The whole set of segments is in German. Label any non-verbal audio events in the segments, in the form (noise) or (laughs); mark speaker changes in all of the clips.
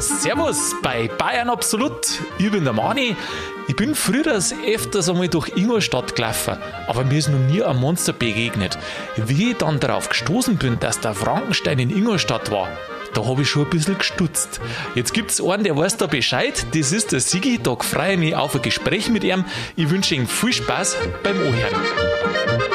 Speaker 1: Servus bei Bayern Absolut. Ich bin der Mani. Ich bin früher öfters einmal durch Ingolstadt gelaufen, aber mir ist noch nie ein Monster begegnet. Wie ich dann darauf gestoßen bin, dass der Frankenstein in Ingolstadt war, da habe ich schon ein bisschen gestutzt. Jetzt gibt es einen, der weiß da Bescheid. Das ist der Sigi. Da freue ich mich auf ein Gespräch mit ihm. Ich wünsche ihm viel Spaß beim Ohren.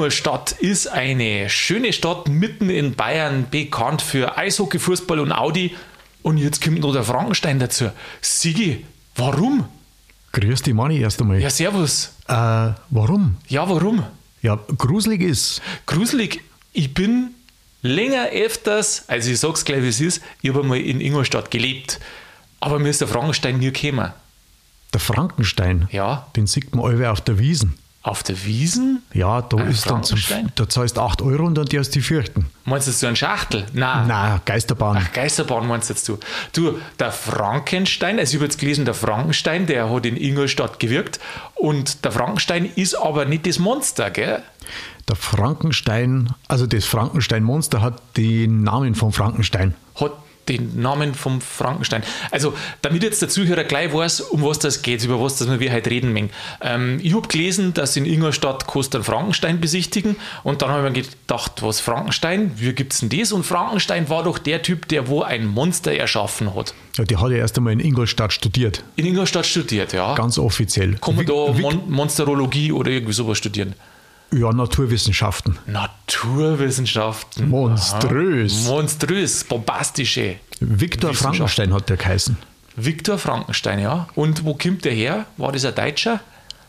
Speaker 1: Ingolstadt ist eine schöne Stadt mitten in Bayern, bekannt für Eishockey, Fußball und Audi. Und jetzt kommt noch der Frankenstein dazu. Sigi, warum?
Speaker 2: Grüß dich, Manni, erst einmal.
Speaker 1: Ja, servus.
Speaker 2: Äh, warum?
Speaker 1: Ja, warum?
Speaker 2: Ja, gruselig ist.
Speaker 1: Gruselig, ich bin länger öfters, also ich sag's gleich wie es ist, ich habe mal in Ingolstadt gelebt. Aber mir ist der Frankenstein nie gekommen.
Speaker 2: Der Frankenstein,
Speaker 1: Ja,
Speaker 2: den sieht man alle auf der Wiesen.
Speaker 1: Auf der Wiesen?
Speaker 2: Ja, da
Speaker 1: Ein
Speaker 2: ist dann zum, da zahlst 8 Euro und dann darfst du die fürchten.
Speaker 1: Meinst du so ein Schachtel? Nein.
Speaker 2: Na, Geisterbahn.
Speaker 1: Ach, Geisterbahn meinst jetzt du? Du, der Frankenstein, also ich habe jetzt gelesen, der Frankenstein, der hat in Ingolstadt gewirkt und der Frankenstein ist aber nicht das Monster, gell?
Speaker 2: Der Frankenstein, also das Frankenstein-Monster hat den Namen von Frankenstein.
Speaker 1: Hat den Namen vom Frankenstein. Also, damit jetzt der Zuhörer gleich weiß, um was das geht, über was das wir heute reden mögen. Ähm, ich habe gelesen, dass in Ingolstadt einen Frankenstein besichtigen und dann habe ich mir gedacht, was Frankenstein, wie gibt es denn das? Und Frankenstein war doch der Typ, der wo ein Monster erschaffen hat.
Speaker 2: Ja, der hat ja erst einmal in Ingolstadt studiert.
Speaker 1: In Ingolstadt studiert, ja.
Speaker 2: Ganz offiziell.
Speaker 1: Kann man da Mon Monsterologie oder irgendwie sowas studieren?
Speaker 2: Ja, Naturwissenschaften.
Speaker 1: Naturwissenschaften.
Speaker 2: Monströs.
Speaker 1: Aha. Monströs, bombastische.
Speaker 2: Viktor. Frankenstein hat der geheißen.
Speaker 1: Viktor Frankenstein, ja. Und wo kommt der her? War das ein Deutscher?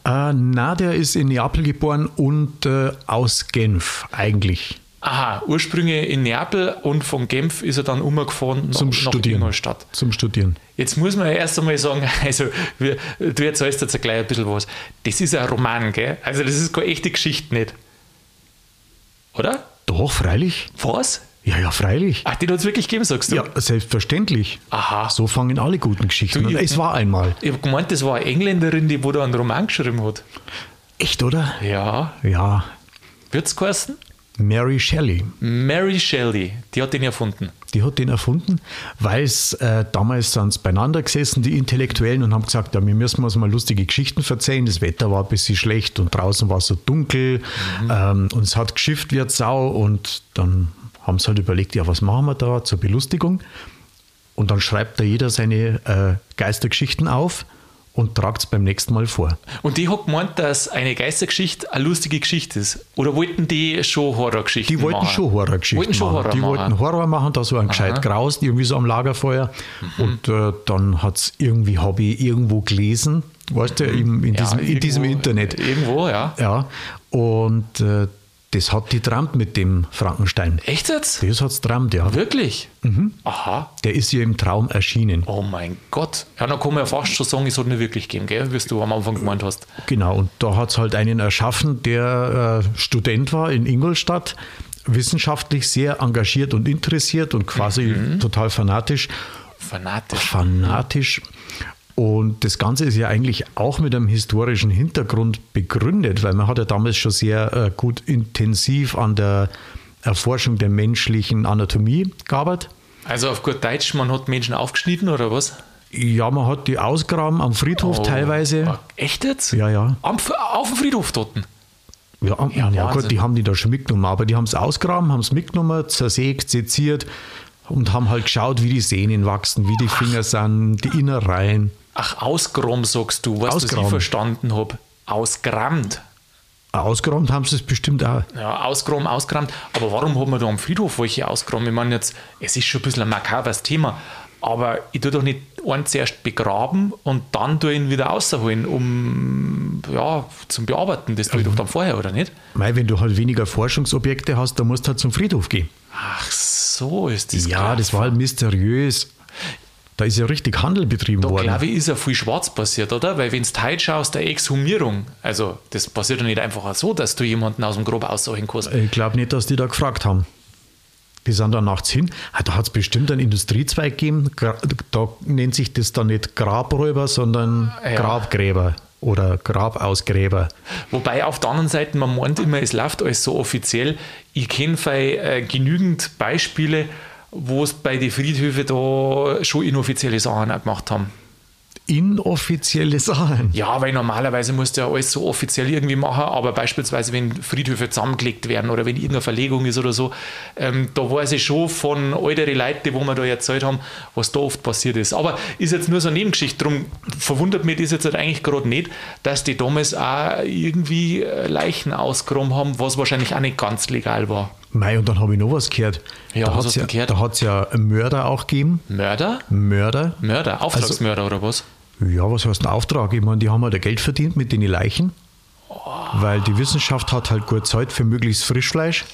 Speaker 2: Äh, na, der ist in Neapel geboren und äh, aus Genf eigentlich.
Speaker 1: Aha, Ursprünge in Neapel und von Genf ist er dann umgefahren nach,
Speaker 2: Zum
Speaker 1: nach
Speaker 2: Studieren.
Speaker 1: Ingolstadt.
Speaker 2: Zum Studieren.
Speaker 1: Jetzt muss man ja erst einmal sagen, (laughs) also wir, du erzählst jetzt gleich ein bisschen was. Das ist ein Roman, gell? Also das ist keine echte Geschichte nicht. Oder?
Speaker 2: Doch, freilich.
Speaker 1: Was?
Speaker 2: Ja, ja, freilich.
Speaker 1: Ach, den hat es wirklich gegeben, sagst du?
Speaker 2: Ja, selbstverständlich.
Speaker 1: Aha.
Speaker 2: So fangen alle guten Geschichten an. Es war einmal.
Speaker 1: Ich habe gemeint, das war eine Engländerin, die wo da einen Roman geschrieben hat.
Speaker 2: Echt, oder?
Speaker 1: Ja.
Speaker 2: Ja.
Speaker 1: Wird's geheißen?
Speaker 2: Mary Shelley,
Speaker 1: Mary Shelley, die hat den erfunden.
Speaker 2: die hat den erfunden, weil es äh, damals sind beieinander gesessen, die Intellektuellen, und haben gesagt, ja, wir müssen uns mal lustige Geschichten erzählen. Das Wetter war ein bisschen schlecht und draußen war es so dunkel ähm, und es hat geschifft wie eine Sau und dann haben sie halt überlegt, ja, was machen wir da zur Belustigung? Und dann schreibt da jeder seine äh, Geistergeschichten auf und tragt es beim nächsten Mal vor.
Speaker 1: Und die hat gemeint, dass eine Geistergeschichte eine lustige Geschichte ist. Oder wollten die schon Horrorgeschichten
Speaker 2: Die wollten
Speaker 1: machen?
Speaker 2: schon Horrorgeschichten
Speaker 1: Wollten schon
Speaker 2: machen.
Speaker 1: Horror
Speaker 2: die
Speaker 1: machen.
Speaker 2: wollten Horror machen, da so ein gescheit graust, irgendwie so am Lagerfeuer.
Speaker 1: Mhm.
Speaker 2: Und äh, dann hat es irgendwie, ich irgendwo gelesen, weißt du, im, in,
Speaker 1: Ja,
Speaker 2: diesem, in diesem
Speaker 1: irgendwo-
Speaker 2: Internet.
Speaker 1: Irgendwo, ja.
Speaker 2: Ja, und äh, das hat die trampt mit dem Frankenstein.
Speaker 1: Echt jetzt?
Speaker 2: Das hat es trampt, ja.
Speaker 1: Wirklich?
Speaker 2: Mhm.
Speaker 1: Aha.
Speaker 2: Der ist ja im Traum erschienen.
Speaker 1: Oh mein Gott. Ja, dann kann man ja fast schon sagen, es hat nicht wirklich gegeben, gell? Wie du am Anfang gemeint hast.
Speaker 2: Genau, und da hat es halt einen erschaffen, der äh, Student war in Ingolstadt, wissenschaftlich sehr engagiert und interessiert und quasi
Speaker 1: Mhm.
Speaker 2: total fanatisch.
Speaker 1: Fanatisch.
Speaker 2: fanatisch. Und das Ganze ist ja eigentlich auch mit einem historischen Hintergrund begründet, weil man hat ja damals schon sehr äh, gut intensiv an der Erforschung der menschlichen Anatomie gearbeitet.
Speaker 1: Also auf gut Deutsch, man hat Menschen aufgeschnitten oder was?
Speaker 2: Ja, man hat die ausgraben am Friedhof
Speaker 1: Oh.
Speaker 2: teilweise.
Speaker 1: Ah, Echt jetzt?
Speaker 2: Ja, ja.
Speaker 1: Am, auf dem Friedhof toten.
Speaker 2: Ja,
Speaker 1: Ja,
Speaker 2: ja, gut, die haben die da schon mitgenommen, aber die haben es ausgraben, haben es mitgenommen, zersägt, seziert und haben halt geschaut, wie die Sehnen wachsen, wie die Finger sind, die Innereien.
Speaker 1: Ach, ausgraben sagst du, was ich verstanden habe. Ausgerammt.
Speaker 2: Ausgeräumt haben sie es bestimmt auch.
Speaker 1: Ja, ausgraben, ausgerammt. Aber warum hat man da am Friedhof welche ausgraben? Ich meine jetzt, es ist schon ein bisschen ein makabres Thema, aber ich tue doch nicht einen zuerst begraben und dann tue ihn wieder rausholen, um ja, zum Bearbeiten. Das tue ich doch dann vorher, oder nicht?
Speaker 2: Mei, wenn du halt weniger Forschungsobjekte hast, dann musst du halt zum Friedhof gehen.
Speaker 1: Ach, so ist das.
Speaker 2: ja,
Speaker 1: klar.
Speaker 2: das war halt mysteriös. Da ist ja richtig Handel betrieben
Speaker 1: Da
Speaker 2: worden.
Speaker 1: glaube ich, ist ja viel schwarz passiert, oder? Weil wenn du heute schaust, der Exhumierung, also das passiert ja nicht einfach so, dass du jemanden aus dem Grab aussuchen kannst.
Speaker 2: Ich glaube nicht, dass die da gefragt haben. Die sind dann nachts hin. Ah, Da hat es bestimmt einen Industriezweig gegeben. Da nennt sich das dann nicht Grabräuber, sondern
Speaker 1: Ja.
Speaker 2: Grabgräber. oder Grabausgräber.
Speaker 1: Wobei auf der anderen Seite, man meint immer, es läuft alles so offiziell. Ich kenne äh, genügend Beispiele, wo es bei den Friedhöfen da schon inoffizielle Sachen auch gemacht haben
Speaker 2: inoffizielle Sachen.
Speaker 1: Ja, weil normalerweise musst du ja alles so offiziell irgendwie machen, aber beispielsweise, wenn Friedhöfe zusammengelegt werden oder wenn irgendeine Verlegung ist oder so, ähm, da weiß ich schon von älteren Leuten, wo wir da erzählt haben, was da oft passiert ist. Aber ist jetzt nur so eine Nebengeschichte, darum verwundert mich das jetzt halt eigentlich gerade nicht, dass die damals auch irgendwie Leichen ausgeräumt haben, was wahrscheinlich auch nicht ganz legal war.
Speaker 2: Mei, und dann habe ich noch was gehört.
Speaker 1: Ja,
Speaker 2: da hat ja,
Speaker 1: gehört?
Speaker 2: Da hat es ja Mörder auch gegeben.
Speaker 1: Mörder?
Speaker 2: Mörder.
Speaker 1: Mörder? Auftragsmörder oder was?
Speaker 2: Ja, was heißt ein Auftrag? Ich meine, die haben halt Geld verdient mit den Leichen. Weil die Wissenschaft hat halt gut Zeit für möglichst Frischfleisch.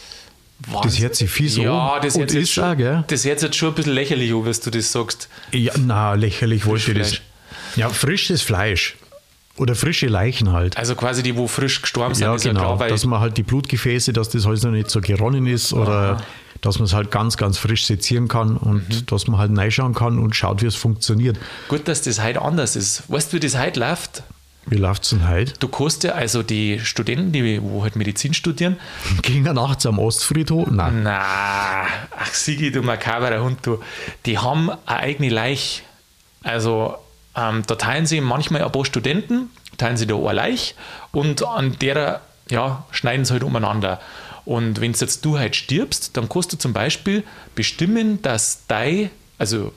Speaker 2: Das hört sich fies
Speaker 1: ja,
Speaker 2: an.
Speaker 1: das
Speaker 2: und
Speaker 1: hört sich
Speaker 2: ist
Speaker 1: schon,
Speaker 2: auch, gell?
Speaker 1: Das hört sich jetzt schon ein bisschen lächerlich an, was du das sagst.
Speaker 2: Ja, na, lächerlich wollte ich das. Ja, frisches Fleisch. Oder frische Leichen halt.
Speaker 1: Also quasi die, wo frisch gestorben sind,
Speaker 2: ja, genau.
Speaker 1: ja klar,
Speaker 2: dass man halt die Blutgefäße, dass das alles noch nicht so geronnen ist oder dass man es halt ganz, ganz frisch sezieren kann und
Speaker 1: Mhm.
Speaker 2: dass man halt reinschauen kann und schaut, wie es funktioniert.
Speaker 1: gut, dass das heute anders ist. Weißt du, wie das heute läuft?
Speaker 2: Wie läuft es denn heute?
Speaker 1: Du kannst ja, also die Studenten, die wo halt Medizin studieren, (laughs)
Speaker 2: Gingen nachts am Ostfriedhof? Nein.
Speaker 1: na, ach Sigi, du makaberer Hund, du, die haben eine eigene Leich. Also ähm, da teilen sie manchmal ein paar Studenten, teilen sie da eine Leich und an derer, ja, schneiden sie halt umeinander. Und wenn jetzt du halt stirbst, dann kannst du zum Beispiel bestimmen, dass dein, also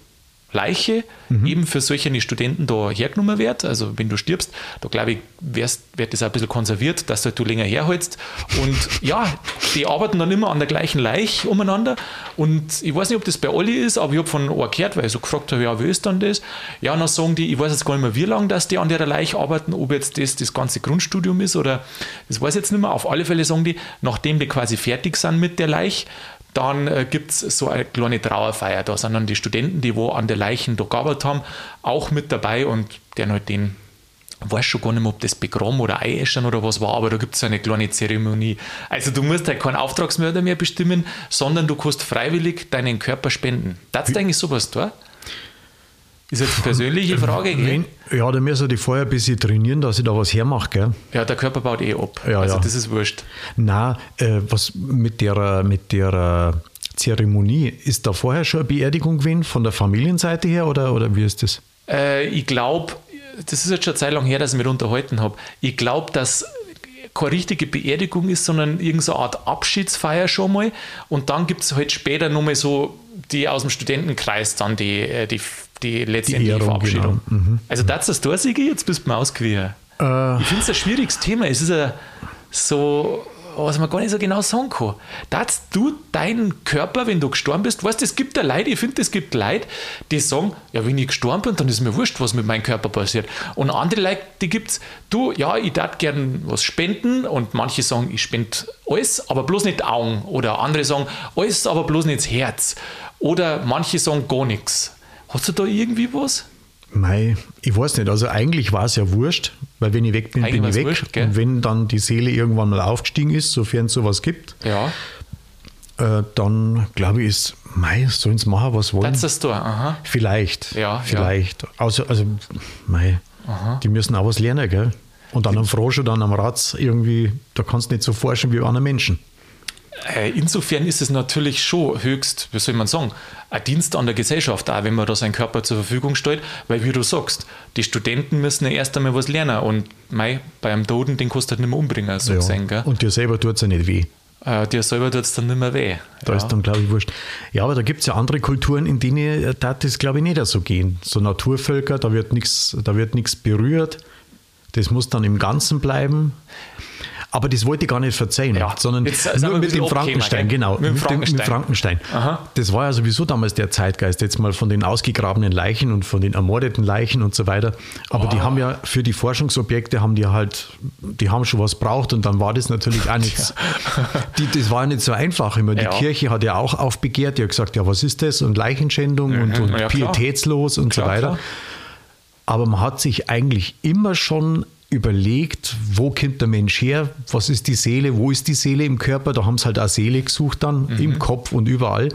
Speaker 1: Leiche eben für solche Studenten da hergenommen wird. Also wenn du stirbst, da glaube ich, wärst, wird das auch ein bisschen konserviert, dass du, du länger herholst. Und (laughs) ja, die arbeiten dann immer an der gleichen Leiche umeinander. Und ich weiß nicht, ob das bei Olli ist, aber ich habe von einem gehört, weil ich so gefragt habe, ja, wie ist dann das? Ja, und dann sagen die, ich weiß jetzt gar nicht mehr, wie lange, dass die an der Leiche arbeiten, ob jetzt das das ganze Grundstudium ist oder das weiß ich jetzt nicht mehr. Auf alle Fälle sagen die, nachdem die quasi fertig sind mit der Leiche, dann äh, gibt es so eine kleine Trauerfeier. Da sind dann die Studenten, die wo an der Leichen da gearbeitet haben, auch mit dabei und der halt den, weiß schon gar nicht mehr, ob das begraben oder Eiäschern oder was war, aber da gibt es so eine kleine Zeremonie. Also du musst halt keinen Auftragsmörder mehr bestimmen, sondern du kannst freiwillig deinen Körper spenden. Das ist eigentlich sowas da? Ist jetzt eine persönliche Frage, gell?
Speaker 2: Ja, da müssen die vorher ein bisschen trainieren, dass ich da was hermache, gell?
Speaker 1: Ja, der Körper baut eh ab.
Speaker 2: Ja,
Speaker 1: also
Speaker 2: ja.
Speaker 1: das ist wurscht.
Speaker 2: Na, äh, was mit der, mit der äh, Zeremonie, ist da vorher schon eine Beerdigung gewesen von der Familienseite her oder, oder wie ist das?
Speaker 1: Äh, ich glaube, das ist jetzt schon eine Zeit lang her, dass ich mich unterhalten habe. Ich glaube, dass keine richtige Beerdigung ist, sondern irgendeine Art Abschiedsfeier schon mal. Und dann gibt es halt später nochmal so die aus dem Studentenkreis dann die, äh, die, die letztendliche
Speaker 2: Ehrung,
Speaker 1: Verabschiedung.
Speaker 2: genau. Mhm.
Speaker 1: Also das ist das Sigi, jetzt bist du mir ausgewichen.
Speaker 2: Äh,
Speaker 1: Ich finde es ein schwieriges Thema. Es ist ein, so, was man gar nicht so genau sagen kann. Dass du deinen Körper, wenn du gestorben bist, weißt du, es gibt da Leute, ich finde, es gibt Leute, die sagen, ja, wenn ich gestorben bin, dann ist mir wurscht, was mit meinem Körper passiert. Und andere Leute, die gibt es, du, ja, ich darf gern was spenden und manche sagen, ich spende alles, aber bloß nicht Augen. Oder andere sagen, alles, aber bloß nicht das Herz. Oder manche sagen gar nichts. Hast du da irgendwie was?
Speaker 2: Mei, ich weiß nicht. Also eigentlich war es ja wurscht, weil wenn ich weg bin,
Speaker 1: Eigentlich
Speaker 2: bin ich weg.
Speaker 1: wurscht,
Speaker 2: und wenn dann die Seele irgendwann mal aufgestiegen ist, sofern es sowas gibt,
Speaker 1: Ja,
Speaker 2: äh, dann glaube ich, ist, mei, sollen sie machen, was wollen.
Speaker 1: das ist da. Aha.
Speaker 2: Vielleicht.
Speaker 1: Ja, ja.
Speaker 2: vielleicht. Also, also mei, die müssen auch was lernen, gell? Und dann am Frosch oder dann am Ratz irgendwie, da kannst du nicht so forschen wie bei anderen Menschen.
Speaker 1: Äh, Insofern ist es natürlich schon höchst, wie soll man sagen, ein Dienst an der Gesellschaft, auch wenn man da seinen Körper zur Verfügung stellt, weil wie du sagst, die Studenten müssen ja erst einmal was lernen und mei, beim Toten, den du halt nicht mehr umbringen, so gesehen, gell?
Speaker 2: Und dir selber tut es ja nicht weh.
Speaker 1: Äh, dir selber tut es dann nicht mehr weh.
Speaker 2: Da ist dann, glaube ich, wurscht. Ja, aber da gibt es ja andere Kulturen, in denen äh, da das, glaube ich, nicht so gehen. So Naturvölker, da wird nichts da wird nichts berührt. Das muss dann im Ganzen bleiben. Aber das wollte ich gar nicht verzeihen,
Speaker 1: Ja,
Speaker 2: sondern
Speaker 1: jetzt
Speaker 2: nur
Speaker 1: ein
Speaker 2: mit dem Frankenstein,
Speaker 1: gell?
Speaker 2: genau.
Speaker 1: Mit
Speaker 2: Mit dem, mit
Speaker 1: Frankenstein.
Speaker 2: Frankenstein. Das war ja sowieso damals der Zeitgeist, jetzt mal von den ausgegrabenen Leichen und von den ermordeten Leichen und so weiter. Aber die haben ja für die Forschungsobjekte haben die halt, die haben schon was braucht und dann war das natürlich auch nichts. (laughs) Die, das war nicht so einfach. Immer die
Speaker 1: Ja.
Speaker 2: Kirche hat ja auch aufbegehrt, die hat gesagt, ja, was ist das? Und Leichenschändung und, und
Speaker 1: Mhm. ja,
Speaker 2: pietätslos und
Speaker 1: Klar,
Speaker 2: so weiter.
Speaker 1: klar.
Speaker 2: Aber man hat sich eigentlich immer schon überlegt, wo kommt der Mensch her, was ist die Seele, wo ist die Seele im Körper, da haben sie halt auch Seele gesucht dann,
Speaker 1: Mhm.
Speaker 2: im Kopf und überall.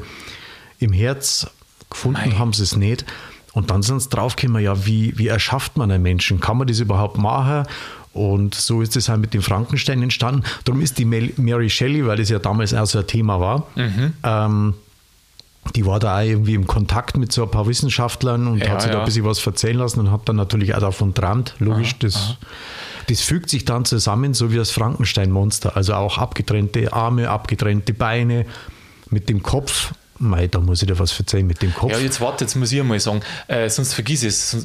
Speaker 2: Im Herz gefunden
Speaker 1: Mei.
Speaker 2: haben sie es nicht. Und dann sind sie draufgekommen, ja, wie, wie erschafft man einen Menschen? Kann man das überhaupt machen? Und so ist es halt mit dem Frankenstein entstanden. Darum ist die Mary Shelley, weil das ja damals auch so ein Thema war, mhm. ähm, die war da auch irgendwie im Kontakt mit so ein paar Wissenschaftlern und ja, hat sich ja. da ein bisschen was erzählen lassen und hat dann natürlich auch davon träumt. Logisch, aha, das, aha. das fügt sich dann zusammen, so wie das Frankenstein-Monster. Also auch abgetrennte Arme, abgetrennte Beine mit dem Kopf. Mei, da muss ich dir was verzeihen mit dem Kopf.
Speaker 1: Ja, jetzt warte, jetzt muss ich mal sagen, äh, sonst vergiss es.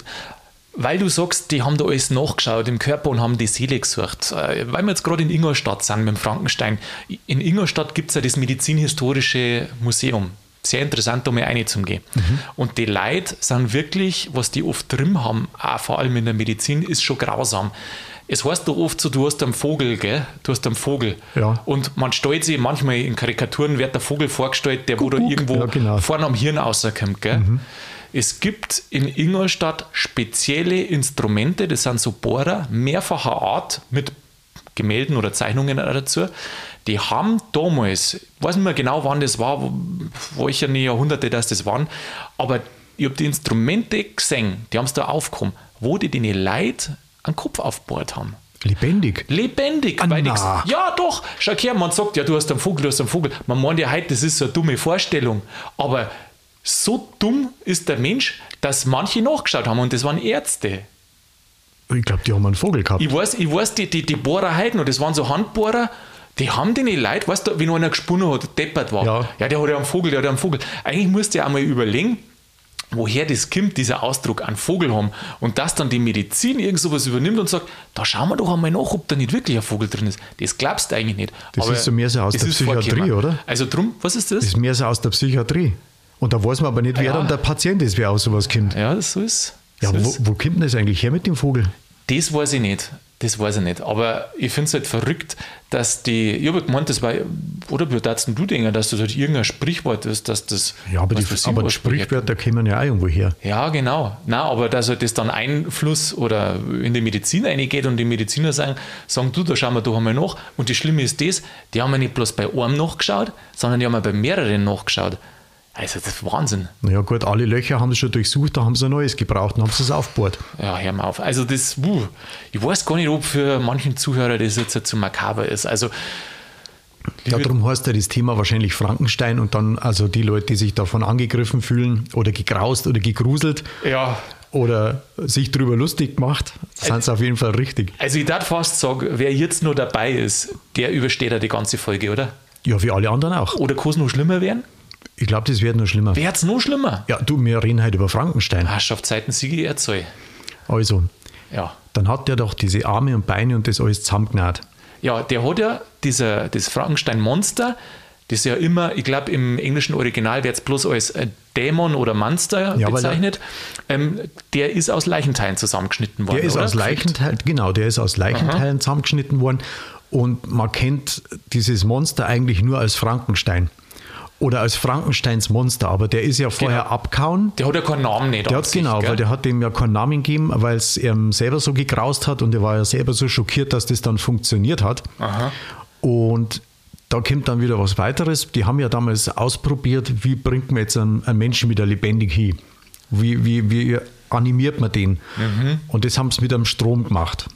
Speaker 1: Weil du sagst, die haben da alles nachgeschaut im Körper und haben die Seele gesucht. Äh, weil wir jetzt gerade in Ingolstadt sind mit dem Frankenstein. In Ingolstadt gibt es ja das Medizinhistorische Museum sehr interessant, da mal reinzugehen. Mhm. Und die Leute sind wirklich, was die oft drin haben, auch vor allem in der Medizin, ist schon grausam. Es heißt doch oft so, du hast einen Vogel, gell? Du hast einen Vogel.
Speaker 2: Ja.
Speaker 1: Und man stellt sich manchmal in Karikaturen, wird der Vogel vorgestellt, der Kuckuck. wo da irgendwo ja, genau. vorne am Hirn rauskommt, gell? Mhm. Es gibt in Ingolstadt spezielle Instrumente, das sind so Bohrer, mehrfacher Art mit Gemälden oder Zeichnungen dazu die haben damals, ich weiß nicht mehr genau, wann das war, wo ich ja nicht Jahrhunderte, dass das waren, aber ich habe die Instrumente gesehen, die haben es da aufgekommen, wo die den Leute einen Kopf aufgebaut haben.
Speaker 2: Lebendig?
Speaker 1: Lebendig.
Speaker 2: Ah,
Speaker 1: ich, ja, doch. Schau her, man sagt, ja, du hast einen Vogel, du hast einen Vogel. Man meint ja heute, das ist so eine dumme Vorstellung. Aber so dumm ist der Mensch, dass manche nachgeschaut haben und das waren Ärzte.
Speaker 2: Ich glaube, die haben einen Vogel gehabt.
Speaker 1: Ich weiß, ich weiß die, die, die Bohrer heute noch, das waren so Handbohrer die haben die nicht Leute, weißt du, wenn einer gesponnen hat, deppert war.
Speaker 2: Ja.
Speaker 1: ja, der hat ja einen Vogel, der hat ja einen Vogel. Eigentlich musst du ja einmal überlegen, woher das kommt, dieser Ausdruck, einen Vogel haben. Und dass dann die Medizin irgend sowas übernimmt und sagt, da schauen wir doch einmal nach, ob da nicht wirklich ein Vogel drin ist. Das glaubst du eigentlich nicht.
Speaker 2: Das aber ist so mehr so aus der Psychiatrie, oder?
Speaker 1: Also drum, was ist das?
Speaker 2: Das ist mehr so aus der Psychiatrie. Und da weiß man aber nicht, wer ja. dann der Patient ist, wer aus sowas kommt.
Speaker 1: Ja, das so ist.
Speaker 2: Ja, so wo, wo kommt denn das eigentlich her mit dem Vogel?
Speaker 1: Das weiß ich nicht. Das weiß ich nicht. Aber ich finde es halt verrückt, dass die, ich habe gemeint, das war, oder wie darfst du denken, dass das halt irgendein Sprichwort ist, dass das.
Speaker 2: Ja, aber die, aber die Sprichwörter kommen ja auch irgendwo her.
Speaker 1: Ja, genau. Na, aber dass halt das dann Einfluss oder in die Medizin reingeht und die Mediziner sagen, sagen du, da schauen wir doch einmal nach. Und das Schlimme ist das, die haben ja nicht bloß bei einem nachgeschaut, sondern die haben ja bei mehreren nachgeschaut. Also das ist Wahnsinn.
Speaker 2: Naja gut, alle Löcher haben sie schon durchsucht, da haben sie ein neues gebraucht und haben sie es aufgebohrt.
Speaker 1: Ja, hör mal auf. Also das, uh, ich weiß gar nicht, ob für manchen Zuhörer das jetzt zu makaber ist. Also
Speaker 2: ja, darum heißt ja das Thema wahrscheinlich Frankenstein und dann also die Leute, die sich davon angegriffen fühlen oder gegraust oder gegruselt.
Speaker 1: Ja.
Speaker 2: Oder sich darüber lustig gemacht, sind also, auf jeden Fall richtig.
Speaker 1: Also ich darf fast sagen, wer jetzt nur dabei ist, der übersteht ja die ganze Folge, oder?
Speaker 2: Ja, wie alle anderen auch.
Speaker 1: Oder kann es noch schlimmer werden?
Speaker 2: Ich glaube, das wird noch schlimmer.
Speaker 1: Wird es noch schlimmer?
Speaker 2: Ja, du, wir reden heute über Frankenstein.
Speaker 1: Herrschaft Seitensiege Erzeu.
Speaker 2: Also,
Speaker 1: ja.
Speaker 2: dann hat der doch diese Arme und Beine und das alles zusammengenäht.
Speaker 1: Ja, der hat ja dieser, das Frankenstein-Monster, das ja immer, ich glaube, im englischen Original wird es bloß als Dämon oder Monster ja, bezeichnet. Ähm, der ist aus Leichenteilen zusammengeschnitten worden.
Speaker 2: Der ist
Speaker 1: oder?
Speaker 2: aus Leichenteilen, genau, der ist aus Leichenteilen Aha. zusammengeschnitten worden. Und man kennt dieses Monster eigentlich nur als Frankenstein oder als Frankensteins Monster, aber der ist ja vorher genau. abgehauen.
Speaker 1: Der hat ja keinen Namen nicht.
Speaker 2: Der hat sich, genau, gell? weil der hat dem ja keinen Namen gegeben, weil es ihm selber so gegraust hat und er war ja selber so schockiert, dass das dann funktioniert hat.
Speaker 1: Aha.
Speaker 2: Und da kommt dann wieder was weiteres. Die haben ja damals ausprobiert, wie bringt man jetzt einen, einen Menschen wieder lebendig hin? Wie, wie, wie animiert man den? Mhm. Und das haben sie mit einem Strom gemacht.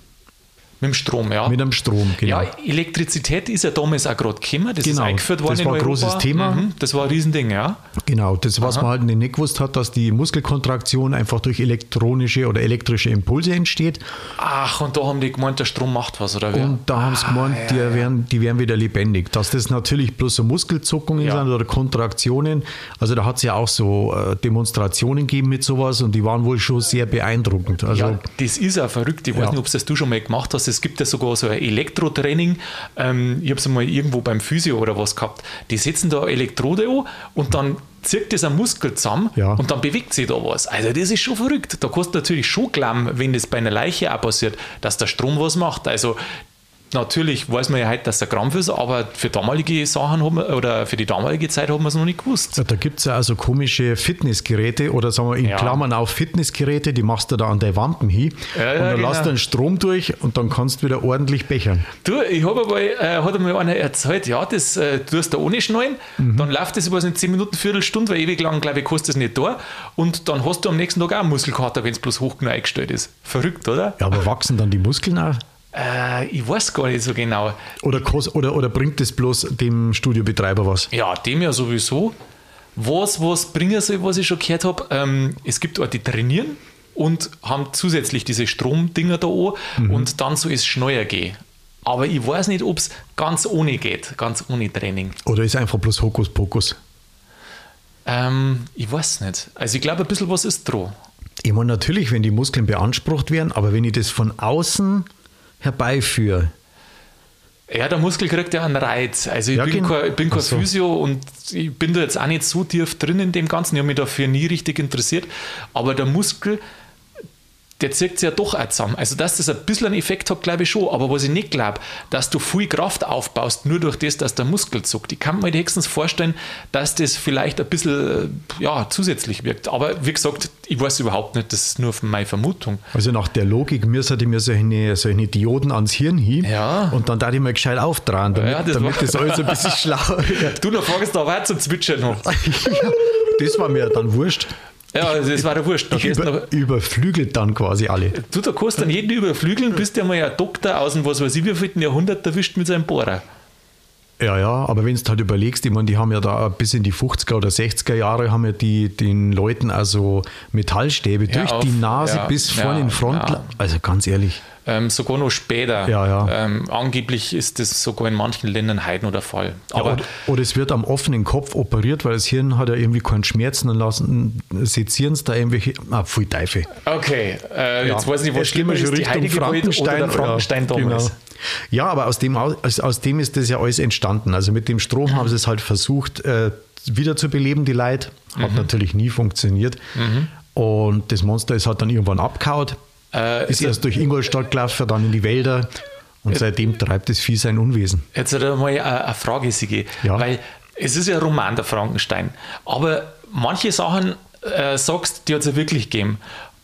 Speaker 1: Mit dem Strom, ja.
Speaker 2: Mit dem Strom,
Speaker 1: genau. Ja, Elektrizität ist ja damals auch gerade gekommen. Das
Speaker 2: genau,
Speaker 1: ist eingeführt worden.
Speaker 2: Das war ein großes Thema. Mhm,
Speaker 1: das war ein Riesending, ja.
Speaker 2: Genau, das, was Aha. man halt nicht gewusst hat, dass die Muskelkontraktion einfach durch elektronische oder elektrische Impulse entsteht.
Speaker 1: Ach, und da haben die gemeint, der Strom macht was, oder
Speaker 2: wie? Und da haben sie ah, gemeint, ja, die, ja. Werden, die werden wieder lebendig. Dass das natürlich bloß so Muskelzuckungen ja. sind oder Kontraktionen. Also da hat es ja auch so äh, Demonstrationen gegeben mit sowas und die waren wohl schon sehr beeindruckend. Also,
Speaker 1: ja, das ist auch verrückt. Ich weiß nicht, ob das du schon mal gemacht hast es gibt ja sogar so ein Elektrotraining. Ähm, ich habe es mal irgendwo beim Physio oder was gehabt. Die setzen da Elektrode an und dann zirkt das ein Muskel zusammen
Speaker 2: ja.
Speaker 1: und dann bewegt sich da was. Also das ist schon verrückt. Da du natürlich schon glauben, wenn das bei einer Leiche auch passiert, dass der Strom was macht. Also Natürlich weiß man ja heute, dass er Krampf ist, aber für damalige Sachen haben wir, oder für die damalige Zeit haben wir es noch nicht gewusst.
Speaker 2: Da gibt es ja also komische Fitnessgeräte oder sagen wir in
Speaker 1: Ja.
Speaker 2: Klammern auf Fitnessgeräte, die machst du da an der Wampen hin
Speaker 1: Ja,
Speaker 2: und dann
Speaker 1: genau.
Speaker 2: lässt du den Strom durch und dann kannst du wieder ordentlich bechern.
Speaker 1: Du, ich habe einmal, äh, hat einmal einer erzählt, ja, das äh, tust du ohne Schnallen, dann läuft das über so 10 Minuten, Viertelstunde, weil ewig lang, glaube ich, kostet es nicht da. Und dann hast du am nächsten Tag auch einen Muskelkater, wenn es bloß hoch genug eingestellt ist. Verrückt, oder?
Speaker 2: Ja, aber wachsen dann die Muskeln auch?
Speaker 1: Äh, ich weiß gar nicht so genau.
Speaker 2: Oder, oder, oder bringt das bloß dem Studiobetreiber was?
Speaker 1: Ja, dem ja sowieso. Was, was bringen soll, was ich schon gehört habe, ähm, es gibt Leute, die trainieren und haben zusätzlich diese Stromdinger da an und dann soll es schneller gehen. Aber ich weiß nicht, ob es ganz ohne geht, ganz ohne Training.
Speaker 2: Oder ist einfach bloß Hokuspokus?
Speaker 1: Ähm, ich weiß nicht. Also ich glaube, ein bisschen was ist dran.
Speaker 2: Ich meine, natürlich, wenn die Muskeln beansprucht werden, aber wenn ich das von außen herbeiführe,
Speaker 1: Ja, der Muskel kriegt ja einen Reiz. Also ich
Speaker 2: Ja,
Speaker 1: bin
Speaker 2: genau.
Speaker 1: kein, ich bin kein
Speaker 2: so.
Speaker 1: Physio und ich bin da jetzt auch nicht so tief drin in dem Ganzen. Ich habe mich dafür nie richtig interessiert. Aber der Muskel, der zirkt sich ja doch auch zusammen. Also, dass das ein bisschen einen Effekt hat, glaube ich schon. Aber was ich nicht glaube, dass du viel Kraft aufbaust, nur durch das, dass der Muskel zuckt. Ich kann mir höchstens vorstellen, dass das vielleicht ein bisschen ja, zusätzlich wirkt. Aber wie gesagt, ich weiß überhaupt nicht, das ist nur meine Vermutung.
Speaker 2: also nach der Logik, mir sollte mir solche, solche Dioden ans Hirn hin
Speaker 1: Ja.
Speaker 2: und dann darf ich mal gescheit auftragen, damit,
Speaker 1: Ja, das
Speaker 2: damit das alles ein bisschen (laughs) schlau wird.
Speaker 1: Du, da fragst du aber auch zum Zwitschern noch. (laughs)
Speaker 2: Das war mir dann wurscht.
Speaker 1: Ja, also das war der Wurscht. Da
Speaker 2: Ich über,
Speaker 1: noch,
Speaker 2: überflügelt dann quasi alle.
Speaker 1: Du, da kannst dann jeden überflügeln, bis der mal ein Doktor aus dem was weiß ich wievielten Jahrhundert erwischt mit seinem Bohrer.
Speaker 2: Ja, ja, aber wenn du halt überlegst, ich meine, die haben ja da bis in die 50er oder 60er Jahre haben ja die den Leuten also Metallstäbe
Speaker 1: Hör
Speaker 2: durch
Speaker 1: auf.
Speaker 2: die Nase
Speaker 1: Ja,
Speaker 2: bis vorne
Speaker 1: ja,
Speaker 2: in Front.
Speaker 1: ja.
Speaker 2: Also ganz ehrlich.
Speaker 1: Ähm, sogar noch später.
Speaker 2: Ja, ja.
Speaker 1: Ähm, angeblich ist das sogar in manchen Ländern heute noch der Fall. Aber
Speaker 2: oder, oder es wird am offenen Kopf operiert, weil das Hirn hat ja irgendwie keinen Schmerzen und lassen sezieren sie da irgendwelche. Ah, pfui Teufel.
Speaker 1: okay, äh, jetzt weiß ich nicht, was schlimmer ist, die heilige Gewalt oder der Frankenstein
Speaker 2: ja. Genau. Ja, aber aus dem, aus, aus dem ist das ja alles entstanden. Also mit dem Strom haben sie es halt versucht, äh, wieder zu beleben, die Leute. Hat
Speaker 1: Mhm.
Speaker 2: natürlich nie funktioniert. Und das Monster ist halt dann irgendwann abgehauen,
Speaker 1: Äh,
Speaker 2: ist erst durch Ingolstadt gelaufen, dann in die Wälder. Und seitdem treibt das Vieh sein Unwesen.
Speaker 1: Jetzt hat er mal eine, eine Frage, Sigi.
Speaker 2: Ja.
Speaker 1: Weil es ist ja ein Roman, der Frankenstein. Aber manche Sachen äh, sagst, die hat es ja wirklich gegeben.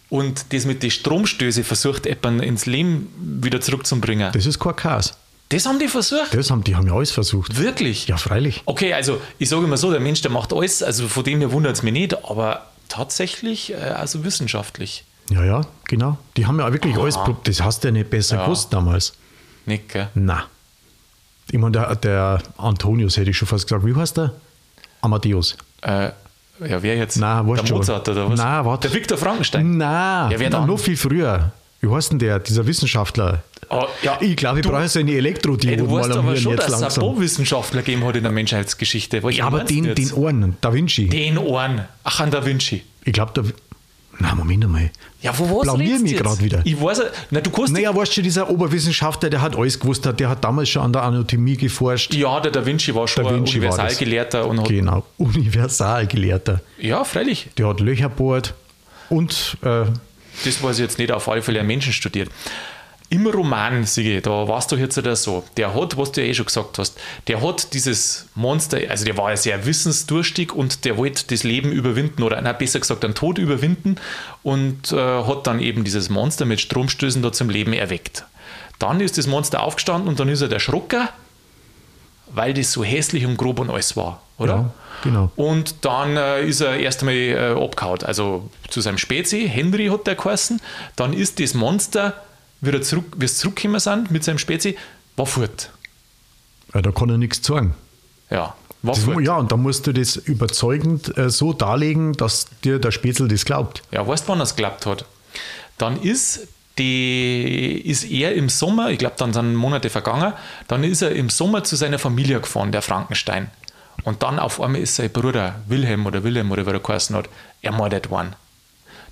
Speaker 1: Und das mit den Stromstöße versucht, jemand ins Leben wieder zurückzubringen.
Speaker 2: Das ist kein Chaos.
Speaker 1: Das haben die versucht?
Speaker 2: Das haben, die haben ja alles versucht.
Speaker 1: Wirklich?
Speaker 2: Ja, freilich.
Speaker 1: Okay, also ich sage immer so, der Mensch, der macht alles, also von dem her wundert es mich nicht, aber tatsächlich, äh, also wissenschaftlich.
Speaker 2: Ja, ja, genau. Die haben ja wirklich alles
Speaker 1: Aha.
Speaker 2: probiert. Das hast du ja nicht besser
Speaker 1: Ja.
Speaker 2: gewusst damals.
Speaker 1: Nicht, gell?
Speaker 2: Na. Ich meine, der, der Antonius hätte ich schon fast gesagt. Wie heißt der? Amadeus.
Speaker 1: Äh, ja, wer jetzt?
Speaker 2: Nein,
Speaker 1: der
Speaker 2: schon.
Speaker 1: Mozart oder was?
Speaker 2: Nein, warte.
Speaker 1: Der Viktor Frankenstein.
Speaker 2: Nein,
Speaker 1: Ja, wer dann?
Speaker 2: noch viel früher. Wie heißt denn der, dieser Wissenschaftler?
Speaker 1: Oh, ja,
Speaker 2: ich glaube, ich
Speaker 1: du-
Speaker 2: brauche so eine
Speaker 1: weißt
Speaker 2: mal am
Speaker 1: aber schon,
Speaker 2: jetzt
Speaker 1: dass es
Speaker 2: langsam.
Speaker 1: ein Wissenschaftler gegeben hat in der Menschheitsgeschichte. Was
Speaker 2: Ja, aber den, den Ohren, Da Vinci.
Speaker 1: Den Ohren. Ach, an Da Vinci.
Speaker 2: Ich glaube, da. Na, Moment einmal.
Speaker 1: Ja, wo was
Speaker 2: Blamier mich gerade wieder.
Speaker 1: Ich weiß, na, du kannst
Speaker 2: Naja, weißt du, dieser Oberwissenschaftler, der hat alles gewusst, der hat damals schon an der Anatomie geforscht.
Speaker 1: Ja, der Da Vinci war schon
Speaker 2: Da Vinci
Speaker 1: ein. Universalgelehrter und hat,
Speaker 2: Genau, Universalgelehrter.
Speaker 1: ja, freilich.
Speaker 2: Der hat Löcher bohrt und äh,
Speaker 1: Das weiß ich jetzt nicht, auf alle Fälle einen Menschen studiert. Im Roman, Sigi, da warst du jetzt oder so, der hat, was du ja eh schon gesagt hast, der hat dieses Monster, also der war ja sehr wissensdurstig und der wollte das Leben überwinden oder na, besser gesagt den Tod überwinden und äh, hat dann eben dieses Monster mit Stromstößen da zum Leben erweckt. Dann ist das Monster aufgestanden und dann ist er der Schrocker, weil das so hässlich und grob und alles war, oder?
Speaker 2: Ja, genau.
Speaker 1: Und dann äh, ist er erst einmal äh, abgehauen, also zu seinem Spezi, Henry hat der geheißen. Dann ist das Monster, wie er zurück, wie es zurückgekommen sind mit seinem Spezi, war fort.
Speaker 2: ja, da kann er nichts sagen.
Speaker 1: Ja, war
Speaker 2: Das,
Speaker 1: fort.
Speaker 2: ja, und da musst du das überzeugend äh, so darlegen, dass dir der Spätzl das glaubt.
Speaker 1: Ja, weißt du, wann er es geklappt hat? Dann ist, die, ist er im Sommer, ich glaube, dann sind Monate vergangen, dann ist er im Sommer zu seiner Familie gefahren, der Frankenstein. Und dann auf einmal ist sein Bruder Wilhelm oder Wilhelm oder wie er geheißen hat, ermordet worden.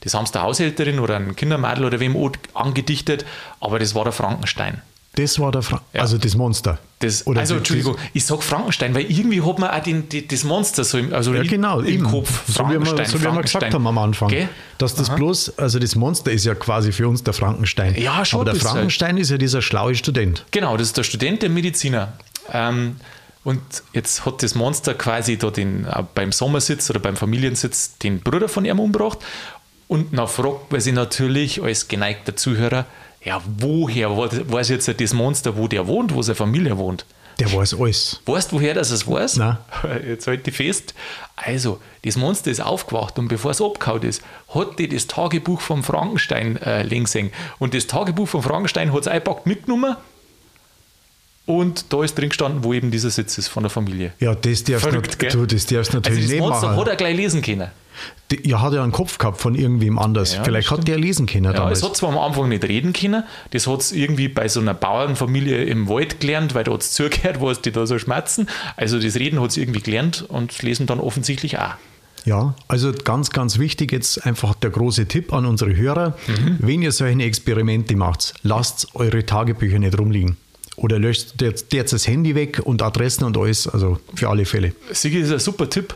Speaker 1: Das haben sie der Haushälterin oder ein Kindermadel oder wem auch angedichtet, aber das war der Frankenstein.
Speaker 2: Das war der Fra also das Monster.
Speaker 1: Das,
Speaker 2: Oder
Speaker 1: also, Entschuldigung, ich sag Frankenstein, weil irgendwie hat man auch den, die, das Monster so im, also
Speaker 2: Ja, genau,
Speaker 1: im
Speaker 2: eben.
Speaker 1: Kopf.
Speaker 2: so wie wir, so wie wir gesagt haben am Anfang.
Speaker 1: Gell?
Speaker 2: Dass das bloß, also das Monster ist ja quasi für uns der Frankenstein.
Speaker 1: Ja, schon
Speaker 2: Aber der
Speaker 1: bisschen.
Speaker 2: Frankenstein ist ja dieser schlaue Student.
Speaker 1: Genau, das ist der Student, der Mediziner. Ähm, und jetzt hat das Monster quasi da den, äh, beim Sommersitz oder beim Familiensitz den Bruder von ihm umgebracht. Und dann fragt man sich natürlich als geneigter Zuhörer, ja, woher weiß- jetzt das Monster, wo der wohnt, wo seine Familie wohnt?
Speaker 2: Der weiß alles.
Speaker 1: Weißt du, woher das es weiß?
Speaker 2: Nein. (laughs)
Speaker 1: Jetzt halte ich fest. Also, das Monster ist aufgewacht und bevor es abgehauen ist, hat die das Tagebuch vom Frankenstein äh, links hängen. Und das Tagebuch vom Frankenstein hat es eingepackt mitgenommen und da ist drin gestanden, wo eben dieser Sitz ist von der Familie.
Speaker 2: Ja, das darfst
Speaker 1: Verrückt, gell?
Speaker 2: du, das darfst
Speaker 1: Also,
Speaker 2: natürlich
Speaker 1: das
Speaker 2: nicht
Speaker 1: Monster
Speaker 2: machen.
Speaker 1: hat er gleich lesen können.
Speaker 2: Ja, hat er einen Kopf gehabt von irgendwem anders.
Speaker 1: Ja,
Speaker 2: Vielleicht
Speaker 1: das
Speaker 2: hat der lesen können
Speaker 1: Ja,
Speaker 2: damals.
Speaker 1: es hat zwar am Anfang nicht reden können, das hat es irgendwie bei so einer Bauernfamilie im Wald gelernt, weil da hat es zugehört, (laughs) was die da so schmerzen. Also das Reden hat es irgendwie gelernt und das Lesen dann offensichtlich auch.
Speaker 2: Ja, also ganz, ganz wichtig jetzt einfach der große Tipp an unsere Hörer.
Speaker 1: Mhm.
Speaker 2: Wenn ihr solche Experimente macht, lasst eure Tagebücher nicht rumliegen. Oder löscht jetzt das Handy weg und Adressen und alles, also für alle Fälle.
Speaker 1: Sigi ist ein super Tipp.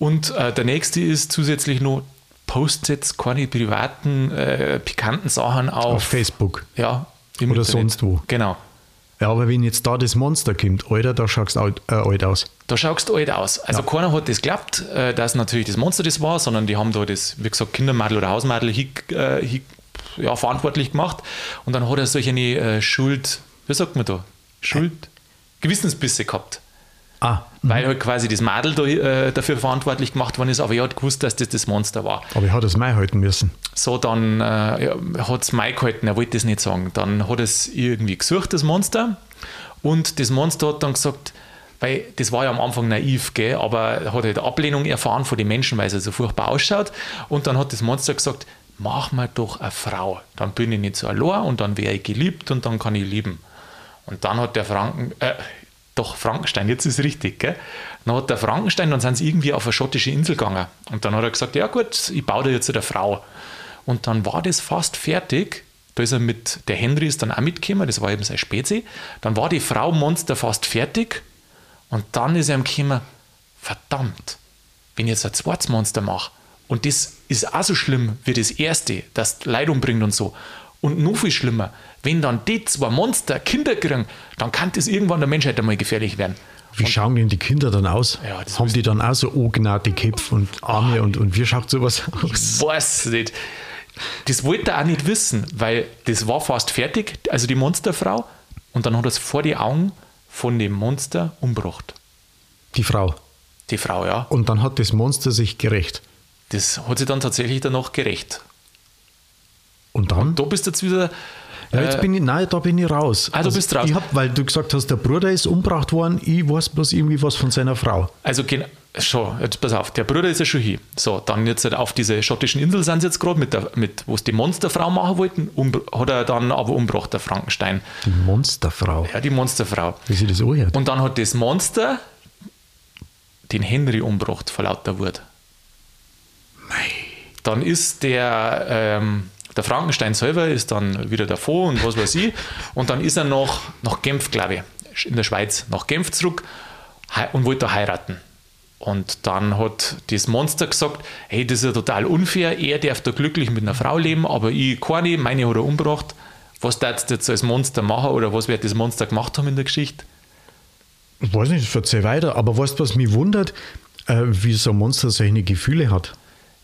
Speaker 1: Und äh, der nächste ist zusätzlich noch, postet jetzt keine privaten, äh, pikanten Sachen auf,
Speaker 2: Auf Facebook.
Speaker 1: Ja, im
Speaker 2: Oder
Speaker 1: Internet.
Speaker 2: sonst wo.
Speaker 1: Genau.
Speaker 2: Ja, aber wenn jetzt da das Monster kommt, Alter, da schaust du alt, äh, alt aus.
Speaker 1: Da schaust du alt aus. Also keiner hat das geglaubt, äh, dass natürlich das Monster das war, sondern die haben da das, wie gesagt, Kindermadel oder Hausmadel äh, ja, verantwortlich gemacht. Und dann hat er solche eine äh, Schuld, wie sagt man da? Schuld? Gewissensbisse gehabt.
Speaker 2: Ah,
Speaker 1: Weil halt quasi das Madel da, äh, dafür verantwortlich gemacht worden ist, aber er hat gewusst, dass das das Monster war.
Speaker 2: aber ich hatte es Mai halten müssen.
Speaker 1: So, dann äh, ja, hat es Mike gehalten, er wollte das nicht sagen. Dann hat es irgendwie gesucht, das Monster. Und das Monster hat dann gesagt, weil das war ja am Anfang naiv, gell, aber er hat halt Ablehnung erfahren von den Menschen, weil es so furchtbar ausschaut. Und dann hat das Monster gesagt, mach mal doch eine Frau. Dann bin ich nicht so allein und dann wäre ich geliebt und dann kann ich lieben. Und dann hat der Franken, äh, doch Frankenstein, jetzt ist es richtig, gell? Dann hat der Frankenstein, dann sind sie irgendwie auf eine schottische Insel gegangen. Und dann hat er gesagt, ja gut, ich baue dir jetzt eine Frau. Und dann war das fast fertig. Da ist er mit, der Henry ist dann auch mitgekommen, das war eben sein Spezi. Dann war die Frau Monster fast fertig. Und dann ist er ihm gekommen, verdammt, wenn ich jetzt ein zweites Monster mache, und das ist auch so schlimm wie das erste, das Leid umbringt und so. Und noch viel schlimmer, wenn dann die zwei Monster Kinder kriegen, dann kann das irgendwann der Menschheit einmal gefährlich werden.
Speaker 2: Wie schauen denn die Kinder dann aus?
Speaker 1: Ja,
Speaker 2: Haben die dann auch so angenähte Köpfe und Arme und, und wie schaut sowas aus?
Speaker 1: Ich weiß nicht. Das wollte er auch nicht wissen, weil das war fast fertig, also die Monsterfrau, und dann hat er es vor die Augen von dem Monster umgebracht.
Speaker 2: Die Frau.
Speaker 1: Die Frau, ja.
Speaker 2: Und dann hat das Monster sich gerecht.
Speaker 1: Das hat sie dann tatsächlich danach gerecht.
Speaker 2: Und dann?
Speaker 1: Da bist du jetzt wieder.
Speaker 2: Ja, jetzt bin ich, nein, da bin ich raus.
Speaker 1: Ah, du bist raus.
Speaker 2: Ich hab, weil du gesagt hast, der Bruder ist umgebracht worden, ich weiß bloß irgendwie was von seiner Frau.
Speaker 1: Also, gen- schon, jetzt pass auf, der Bruder ist ja schon hier. So, dann jetzt halt auf diese schottischen Insel sind sie jetzt gerade, mit, der- mit, wo sie die Monsterfrau machen wollten, um, hat er dann aber umgebracht, der Frankenstein.
Speaker 2: Die Monsterfrau.
Speaker 1: Ja, die Monsterfrau.
Speaker 2: Wie sie das anhört.
Speaker 1: Und dann hat das Monster den Henry umgebracht vor lauter Wut. Dann ist der, ähm, der Frankenstein selber ist dann wieder davor und was weiß ich. Und dann ist er nach, nach Genf, glaube ich, in der Schweiz, nach Genf zurück und wollte da heiraten. Und dann hat das Monster gesagt, hey, das ist ja total unfair, er darf da glücklich mit einer Frau leben, aber ich keine, meine hat er umgebracht. Was darfst du jetzt als Monster machen oder was wird das Monster gemacht haben in der Geschichte?
Speaker 2: Ich weiß nicht, erzähl weiter, aber weißt du, was mich wundert? Äh, wie so ein Monster solche Gefühle hat.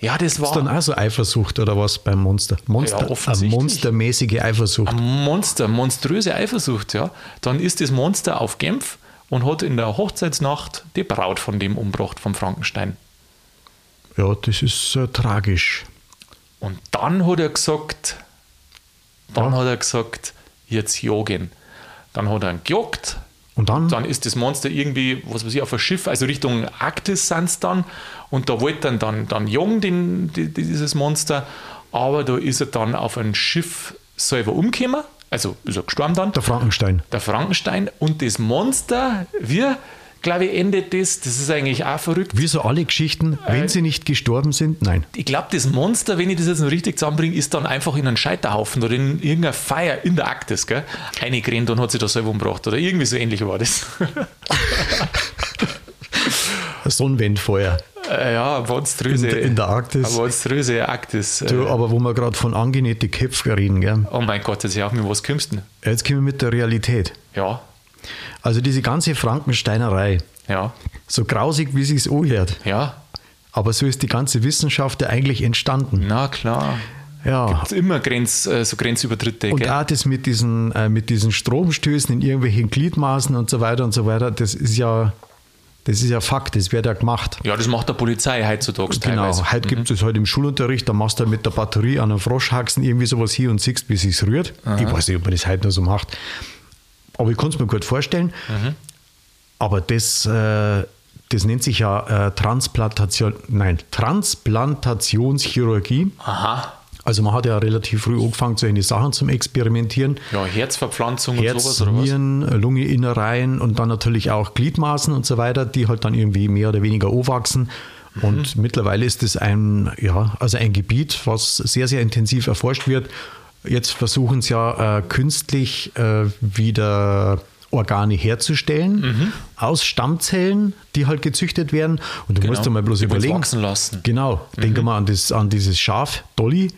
Speaker 1: Ja, das war
Speaker 2: Ist dann auch so Eifersucht oder was beim Monster? Monster
Speaker 1: Ja,
Speaker 2: eine monstermäßige Eifersucht.
Speaker 1: ein Monster, monströse Eifersucht, ja. Dann ist das Monster auf Genf und hat in der Hochzeitsnacht die Braut von dem umgebracht, vom Frankenstein.
Speaker 2: Ja, das ist äh, tragisch.
Speaker 1: Und dann hat er gesagt, dann hat er gesagt, jetzt jagen. Dann hat er ihn gejagt,
Speaker 2: Und dann?
Speaker 1: dann ist das Monster irgendwie, was weiß ich, auf ein Schiff, also Richtung Arktis sind dann. Und da wollte er dann, dann jagen, den, die, dieses Monster. Aber da ist er dann auf ein Schiff selber umgekommen. Also ist er gestorben dann.
Speaker 2: der Frankenstein.
Speaker 1: der Frankenstein und das Monster, wir glaube ich, endet das. Das ist eigentlich auch verrückt.
Speaker 2: Wie so alle Geschichten, wenn
Speaker 1: Äh.
Speaker 2: sie nicht gestorben sind, nein.
Speaker 1: Ich glaube, das Monster, wenn ich das jetzt noch richtig zusammenbringe, ist dann einfach in einen Scheiterhaufen oder in irgendeiner Feier in der Arktis, gell? Eingerannt und hat sich da selber umgebracht. Oder irgendwie so ähnlich war das.
Speaker 2: Sonnenwendfeuer.
Speaker 1: Äh, ja, monströse.
Speaker 2: In der- in der Arktis.
Speaker 1: Eine monströse Arktis.
Speaker 2: Du,
Speaker 1: Äh,
Speaker 2: aber wo wir gerade von angenähte Köpfe reden, gell?
Speaker 1: oh mein Gott, das ist ja auch mit was kommst du denn?
Speaker 2: jetzt kommen wir mit der Realität.
Speaker 1: Ja,
Speaker 2: Also diese ganze Frankensteinerei,
Speaker 1: ja,
Speaker 2: so grausig wie sich's anhört,
Speaker 1: ja.
Speaker 2: aber so ist die ganze Wissenschaft ja eigentlich entstanden.
Speaker 1: Na klar.
Speaker 2: Ja.
Speaker 1: Es ist immer Grenz, äh, so Grenzübertritte.
Speaker 2: Und
Speaker 1: gell?
Speaker 2: auch das mit diesen, äh, mit diesen Stromstößen in irgendwelchen Gliedmaßen und so weiter und so weiter, das ist ja, das ist ja Fakt, das wird ja gemacht.
Speaker 1: Ja, das macht der Polizei heutzutage
Speaker 2: Genau,
Speaker 1: teilweise.
Speaker 2: heute gibt es halt im Schulunterricht, da machst du halt mit der Batterie an einem Froschhaxen irgendwie sowas hier und siehst, wie sich's rührt. Ich weiß nicht, ob man das heute noch so macht. Aber ich kann es mir gut vorstellen. Aber das, äh, das nennt sich ja äh, Transplantation, nein, Transplantationschirurgie.
Speaker 1: Aha.
Speaker 2: Also man hat ja relativ früh angefangen, solche Sachen zum Experimentieren.
Speaker 1: Ja, Herzverpflanzung und
Speaker 2: Herz,
Speaker 1: sowas oder was?
Speaker 2: Nieren, Lunge, Innereien und dann natürlich auch Gliedmaßen und so weiter, die halt dann irgendwie mehr oder weniger anwachsen. Und mittlerweile ist es ein, ja, also ein Gebiet, was sehr, sehr intensiv erforscht wird. Jetzt versuchen sie ja äh, künstlich äh, wieder Organe herzustellen aus Stammzellen, die halt gezüchtet werden. Und du
Speaker 1: Genau.
Speaker 2: musst dir mal bloß
Speaker 1: Die
Speaker 2: überlegen.
Speaker 1: wachsen lassen.
Speaker 2: Genau. Denke mal an, das, an dieses Schaf, Dolly,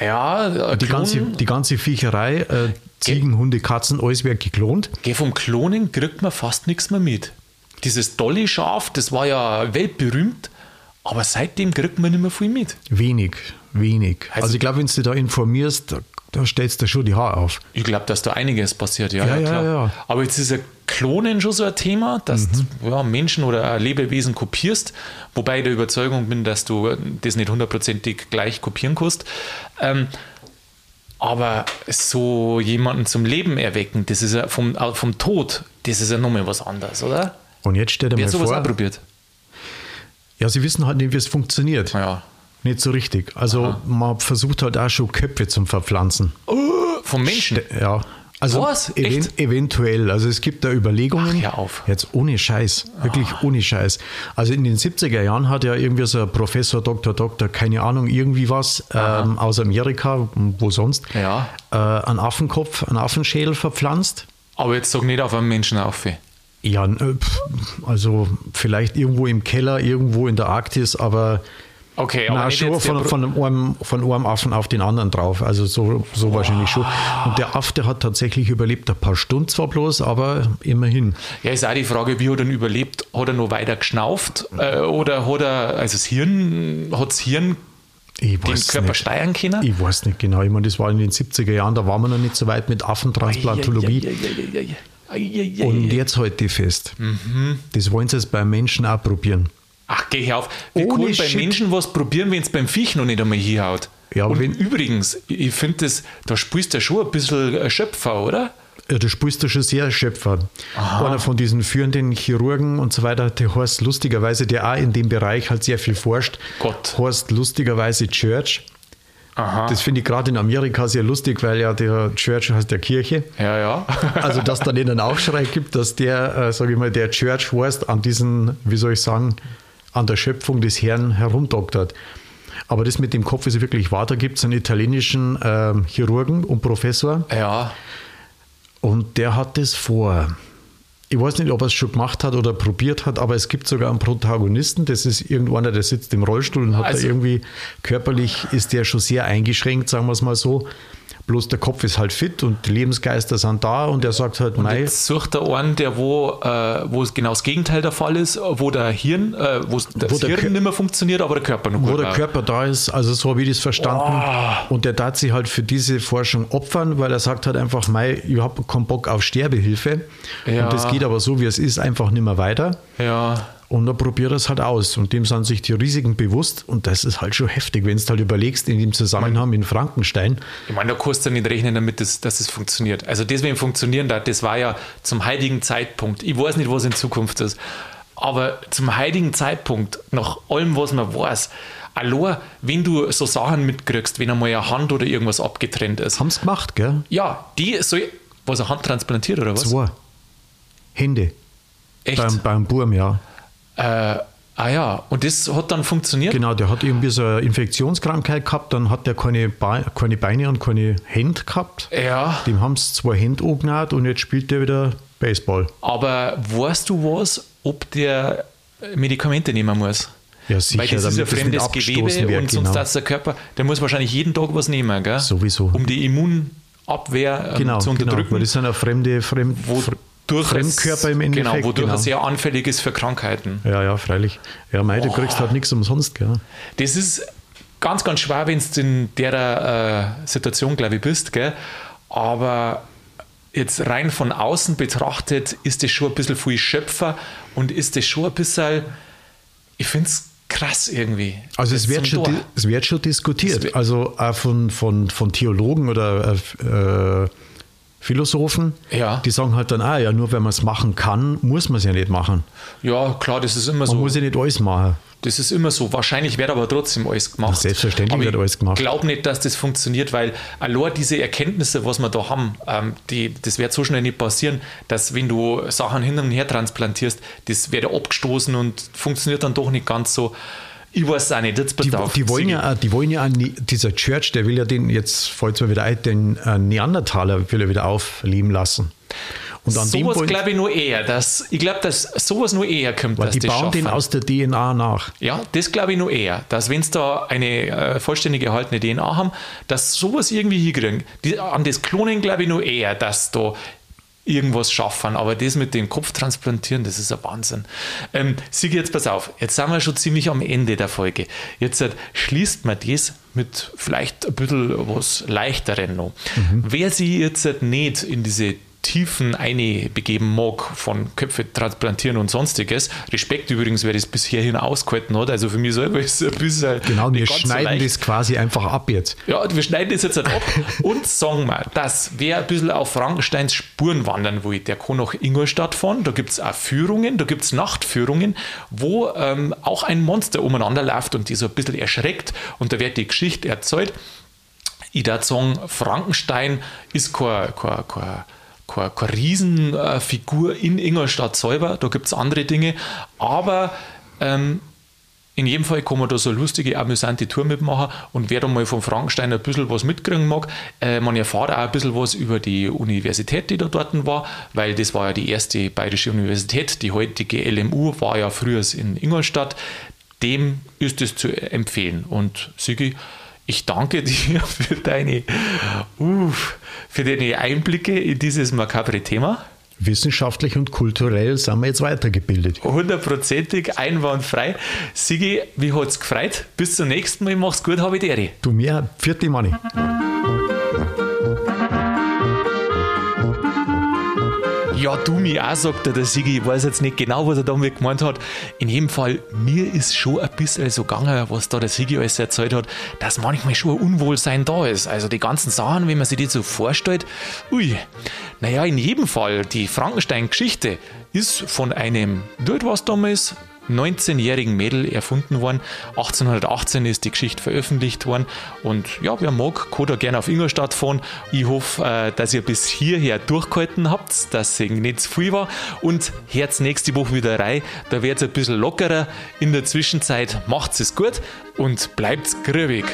Speaker 1: Ja, äh,
Speaker 2: die ganze, die ganze Viecherei, äh, Ziegen, Hunde, Katzen, alles wird geklont.
Speaker 1: Geh, vom Klonen kriegt man fast nichts mehr mit. Dieses Dolly-Schaf, das war ja weltberühmt, aber seitdem kriegt man nicht mehr viel mit.
Speaker 2: Wenig, wenig. Also,
Speaker 1: Also-
Speaker 2: ich glaube, wenn du da informierst, da, stellst du schon die Haare auf.
Speaker 1: Ich glaube, dass da einiges passiert, ja,
Speaker 2: Ja,
Speaker 1: ja,
Speaker 2: ja,
Speaker 1: klar.
Speaker 2: ja.
Speaker 1: Aber jetzt ist ja Klonen schon so ein Thema, dass
Speaker 2: Mhm.
Speaker 1: du ja, Menschen oder Lebewesen kopierst, wobei ich der Überzeugung bin, dass du das nicht hundertprozentig gleich kopieren kannst. Ähm, aber so jemanden zum Leben erwecken, das ist ja vom, äh, vom Tod, das ist ja nochmal was anderes, oder?
Speaker 2: Und jetzt stell dir
Speaker 1: Wer
Speaker 2: mal
Speaker 1: sowas
Speaker 2: vor,
Speaker 1: probiert?
Speaker 2: ja, sie wissen halt nicht, wie es funktioniert.
Speaker 1: Ja.
Speaker 2: Nicht so richtig. Also man versucht halt auch schon Köpfe zum Verpflanzen.
Speaker 1: Vom Menschen?
Speaker 2: Ja. Also
Speaker 1: Was?
Speaker 2: even
Speaker 1: Echt?
Speaker 2: eventuell. Also es gibt da Überlegungen.
Speaker 1: Ach, hör auf.
Speaker 2: Jetzt ohne Scheiß. Wirklich ohne Scheiß. Also in den 70er Jahren hat ja irgendwie so ein Professor, Doktor, Doktor, keine Ahnung, irgendwie was ähm, aus Amerika, wo sonst,
Speaker 1: Ja.
Speaker 2: äh, einen Affenkopf, einen Affenschädel verpflanzt.
Speaker 1: Aber jetzt sag nicht auf einen Menschen auf.
Speaker 2: Ja, äh, also vielleicht irgendwo im Keller, irgendwo in der Arktis, aber
Speaker 1: Okay, aber
Speaker 2: na, schon von, von, einem, von einem Affen auf den anderen drauf. Also so, so wahrscheinlich schon. Und der Affe, der hat tatsächlich überlebt, ein paar Stunden zwar bloß, aber immerhin.
Speaker 1: Ja, ist auch die Frage, wie hat er überlebt? Hat er noch weiter geschnauft? Äh, oder hat er, also das Hirn, hat das Hirn
Speaker 2: Ich
Speaker 1: den Körper
Speaker 2: nicht.
Speaker 1: steuern können?
Speaker 2: Ich weiß nicht genau. Ich meine, das war in den 70er Jahren, da waren wir noch nicht so weit mit Affentransplantologie. Und jetzt halte ich fest.
Speaker 1: Mhm.
Speaker 2: Das wollen sie jetzt beim Menschen auch probieren.
Speaker 1: Ach, geh auf. Wir
Speaker 2: Ohne
Speaker 1: können beim. Menschen was probieren, wenn es beim Viech noch nicht einmal hinhaut.
Speaker 2: Ja, aber
Speaker 1: Und
Speaker 2: wenn-
Speaker 1: übrigens, ich finde das, da spielst du schon ein bisschen äh, Schöpfer, oder?
Speaker 2: Ja, da spielst du schon sehr Schöpfer. Einer von diesen führenden Chirurgen und so weiter, der heißt lustigerweise, der auch in dem Bereich halt sehr viel forscht,
Speaker 1: Gott.
Speaker 2: heißt lustigerweise Church.
Speaker 1: Aha.
Speaker 2: Das finde ich gerade in Amerika sehr lustig, weil ja der Church heißt der Kirche.
Speaker 1: ja, ja. (laughs)
Speaker 2: Also, dass dann einen Aufschrei gibt, dass der, äh, sage ich mal, der Church heißt, an diesen, wie soll ich sagen, an der Schöpfung des Herrn herumdoktert. Aber das mit dem Kopf ist wirklich wahr. Da gibt es einen italienischen ähm, Chirurgen und Professor
Speaker 1: ja.
Speaker 2: und der hat das vor. Ich weiß nicht, ob er es schon gemacht hat oder probiert hat, aber es gibt sogar einen Protagonisten. Das ist irgendeiner, der sitzt im Rollstuhl und hat
Speaker 1: Also-
Speaker 2: da irgendwie körperlich ist der schon sehr eingeschränkt, sagen wir es mal so. Bloß der Kopf ist halt fit und die Lebensgeister sind da und er sagt halt, mei,
Speaker 1: Jetzt sucht er einen, der wo, äh, wo es genau das Gegenteil der Fall ist, wo der Hirn, äh, wo das
Speaker 2: Wo der
Speaker 1: Hirn
Speaker 2: Kör-
Speaker 1: nicht mehr funktioniert, aber der Körper noch
Speaker 2: wo der
Speaker 1: war.
Speaker 2: Körper da ist, also so habe ich das verstanden.
Speaker 1: Oh.
Speaker 2: Und der tat sich halt für diese Forschung opfern, weil er sagt halt einfach, mei, ich habe keinen Bock auf Sterbehilfe.
Speaker 1: Ja.
Speaker 2: Und das geht aber so, wie es ist, einfach nicht mehr weiter.
Speaker 1: Ja.
Speaker 2: Und dann probiert er es halt aus. Und dem sind sich die Risiken bewusst. Und das ist halt schon heftig, wenn du halt überlegst, in dem Zusammenhang in Frankenstein.
Speaker 1: Ich meine, da kannst du nicht rechnen damit, dass, dass es funktioniert. Also deswegen funktionieren da, das war ja zum heutigen Zeitpunkt. Ich weiß nicht, was in Zukunft ist. Aber zum heutigen Zeitpunkt, nach allem, was man weiß, allein, wenn du so Sachen mitkriegst, wenn einmal eine Hand oder irgendwas abgetrennt ist.
Speaker 2: Haben es gemacht, gell?
Speaker 1: Ja, die soll. Was, eine Hand transplantiert oder was?
Speaker 2: Zwei. Hände.
Speaker 1: Echt?
Speaker 2: Beim, beim Burm, ja.
Speaker 1: Äh, ah ja, und das hat dann funktioniert?
Speaker 2: Genau, der hat irgendwie so eine Infektionskrankheit gehabt, dann hat er keine, Be keine Beine und keine Hände gehabt.
Speaker 1: Ja.
Speaker 2: Dem haben sie zwei Hände angenäht und jetzt spielt er wieder Baseball.
Speaker 1: Aber weißt du was, ob der Medikamente nehmen muss?
Speaker 2: Ja, sicher,
Speaker 1: Weil das ist ja fremdes Gewebe
Speaker 2: wird,
Speaker 1: und sonst
Speaker 2: genau.
Speaker 1: der Körper, der muss wahrscheinlich jeden Tag was nehmen, gell?
Speaker 2: Sowieso.
Speaker 1: Um die Immunabwehr ähm,
Speaker 2: Genau,
Speaker 1: zu
Speaker 2: genau,
Speaker 1: unterdrücken.
Speaker 2: weil das sind ja fremde, fremd, fr-
Speaker 1: Wodurch
Speaker 2: Fremdkörper im Endeffekt.
Speaker 1: Genau, wodurch
Speaker 2: genau.
Speaker 1: er sehr anfällig ist für Krankheiten.
Speaker 2: Ja, ja, freilich. Ja, mei, du kriegst halt nichts umsonst, gell?
Speaker 1: Das ist ganz, ganz schwer, wenn du in der äh, Situation, glaube ich, bist, gell? Aber jetzt rein von außen betrachtet, ist das schon ein bisschen viel Schöpfer und ist das schon ein bisschen, ich finde es krass irgendwie.
Speaker 2: Also es wird, schon, es wird schon diskutiert. Also auch von, von, von Theologen oder äh, Philosophen,
Speaker 1: Ja.
Speaker 2: die sagen halt dann, ah ja, nur wenn man es machen kann, muss man es ja nicht machen.
Speaker 1: Ja, klar, das ist immer
Speaker 2: Man
Speaker 1: so.
Speaker 2: muss ja nicht alles machen.
Speaker 1: Das ist immer so. Wahrscheinlich wird aber trotzdem alles gemacht.
Speaker 2: Selbstverständlich
Speaker 1: aber
Speaker 2: wird alles gemacht.
Speaker 1: Ich glaube nicht, dass das funktioniert, weil allein diese Erkenntnisse, was wir da haben, ähm, die, das wird so schnell nicht passieren, dass wenn du Sachen hin und her transplantierst, das wird abgestoßen und funktioniert dann doch nicht ganz so. Ich weiß es auch nicht. Jetzt
Speaker 2: Die,
Speaker 1: bedarf
Speaker 2: die, wollen
Speaker 1: Sigi.
Speaker 2: ja, die wollen ja, dieser Church, der will ja den, jetzt fällt es mir wieder ein, den äh, Neandertaler will er wieder aufleben lassen. Und an
Speaker 1: Sowas
Speaker 2: wollen,
Speaker 1: glaube ich nur eher. Dass, ich glaube, dass sowas nur eher kommt,
Speaker 2: weil
Speaker 1: dass
Speaker 2: die
Speaker 1: das
Speaker 2: bauen den
Speaker 1: schaffen.
Speaker 2: aus der DNA nach.
Speaker 1: Ja, das glaube ich nur eher, dass wenn sie da eine äh, vollständig erhaltene DNA haben, dass sowas irgendwie hinkriegen. Die, an das Klonen glaube ich nur eher, dass da irgendwas schaffen, aber das mit dem Kopf transplantieren, das ist ein Wahnsinn. Ähm, Sigi, jetzt pass auf, jetzt sind wir schon ziemlich am Ende der Folge. Jetzt äh, schließt man das mit vielleicht ein bisschen was Leichteren noch. Wer sich jetzt äh, nicht in diese Tiefen einbegeben mag von Köpfe transplantieren und sonstiges. Respekt übrigens, wer das bis hierhin ausgehalten hat. Also für mich selber ist es ein bisschen.
Speaker 2: Genau, wir
Speaker 1: so
Speaker 2: schneiden
Speaker 1: leicht.
Speaker 2: das quasi einfach ab jetzt.
Speaker 1: Ja, wir schneiden das jetzt halt ab (laughs) und sagen mal, dass wer ein bisschen auf Frankensteins Spuren wandern will, der kann nach Ingolstadt fahren. Da gibt es auch Führungen, da gibt es Nachtführungen, wo ähm, auch ein Monster umeinander läuft und die so ein bisschen erschreckt und da wird die Geschichte erzählt. Ich würde sagen, Frankenstein ist kein, kein, kein, keine, keine Riesenfigur in Ingolstadt selber, da gibt es andere Dinge, aber ähm, in jedem Fall kann man da so lustige, amüsante Tour mitmachen. Und wer da mal von Frankenstein ein bisschen was mitkriegen mag, äh, man erfahrt auch ein bisschen was über die Universität, die da dort war, weil das war ja die erste bayerische Universität, die heutige LMU war ja früher in Ingolstadt, dem ist es zu empfehlen. Und Sigi, ich danke (laughs) dir für deine, uff, für deine Einblicke in dieses makabre Thema.
Speaker 2: Wissenschaftlich und kulturell sind wir jetzt weitergebildet.
Speaker 1: Hundertprozentig, einwandfrei. Sigi, wie hat's gefreut? Bis zum nächsten Mal. Mach's gut, habe ich dir.
Speaker 2: Du mir, vierte Money.
Speaker 1: Ja, du mich auch, sagt er, der Sigi. Ich weiß jetzt nicht genau, was er damit gemeint hat. In jedem Fall, mir ist schon ein bisschen so gegangen, was da der Sigi alles erzählt hat, dass manchmal schon ein Unwohlsein da ist. Also die ganzen Sachen, wenn man sich die so vorstellt, ui. Naja, in jedem Fall, die Frankenstein-Geschichte ist von einem, dort was damals, 19-jährigen Mädel erfunden worden. 1818 ist die Geschichte veröffentlicht worden. Und ja, wer mag, kann da gerne auf Ingolstadt fahren. Ich hoffe, äh, dass ihr bis hierher durchgehalten habt, dass es nicht zu viel war. Und hört nächste Woche wieder rein. Da wird es ein bisschen lockerer. In der Zwischenzeit macht es gut und bleibt grübig.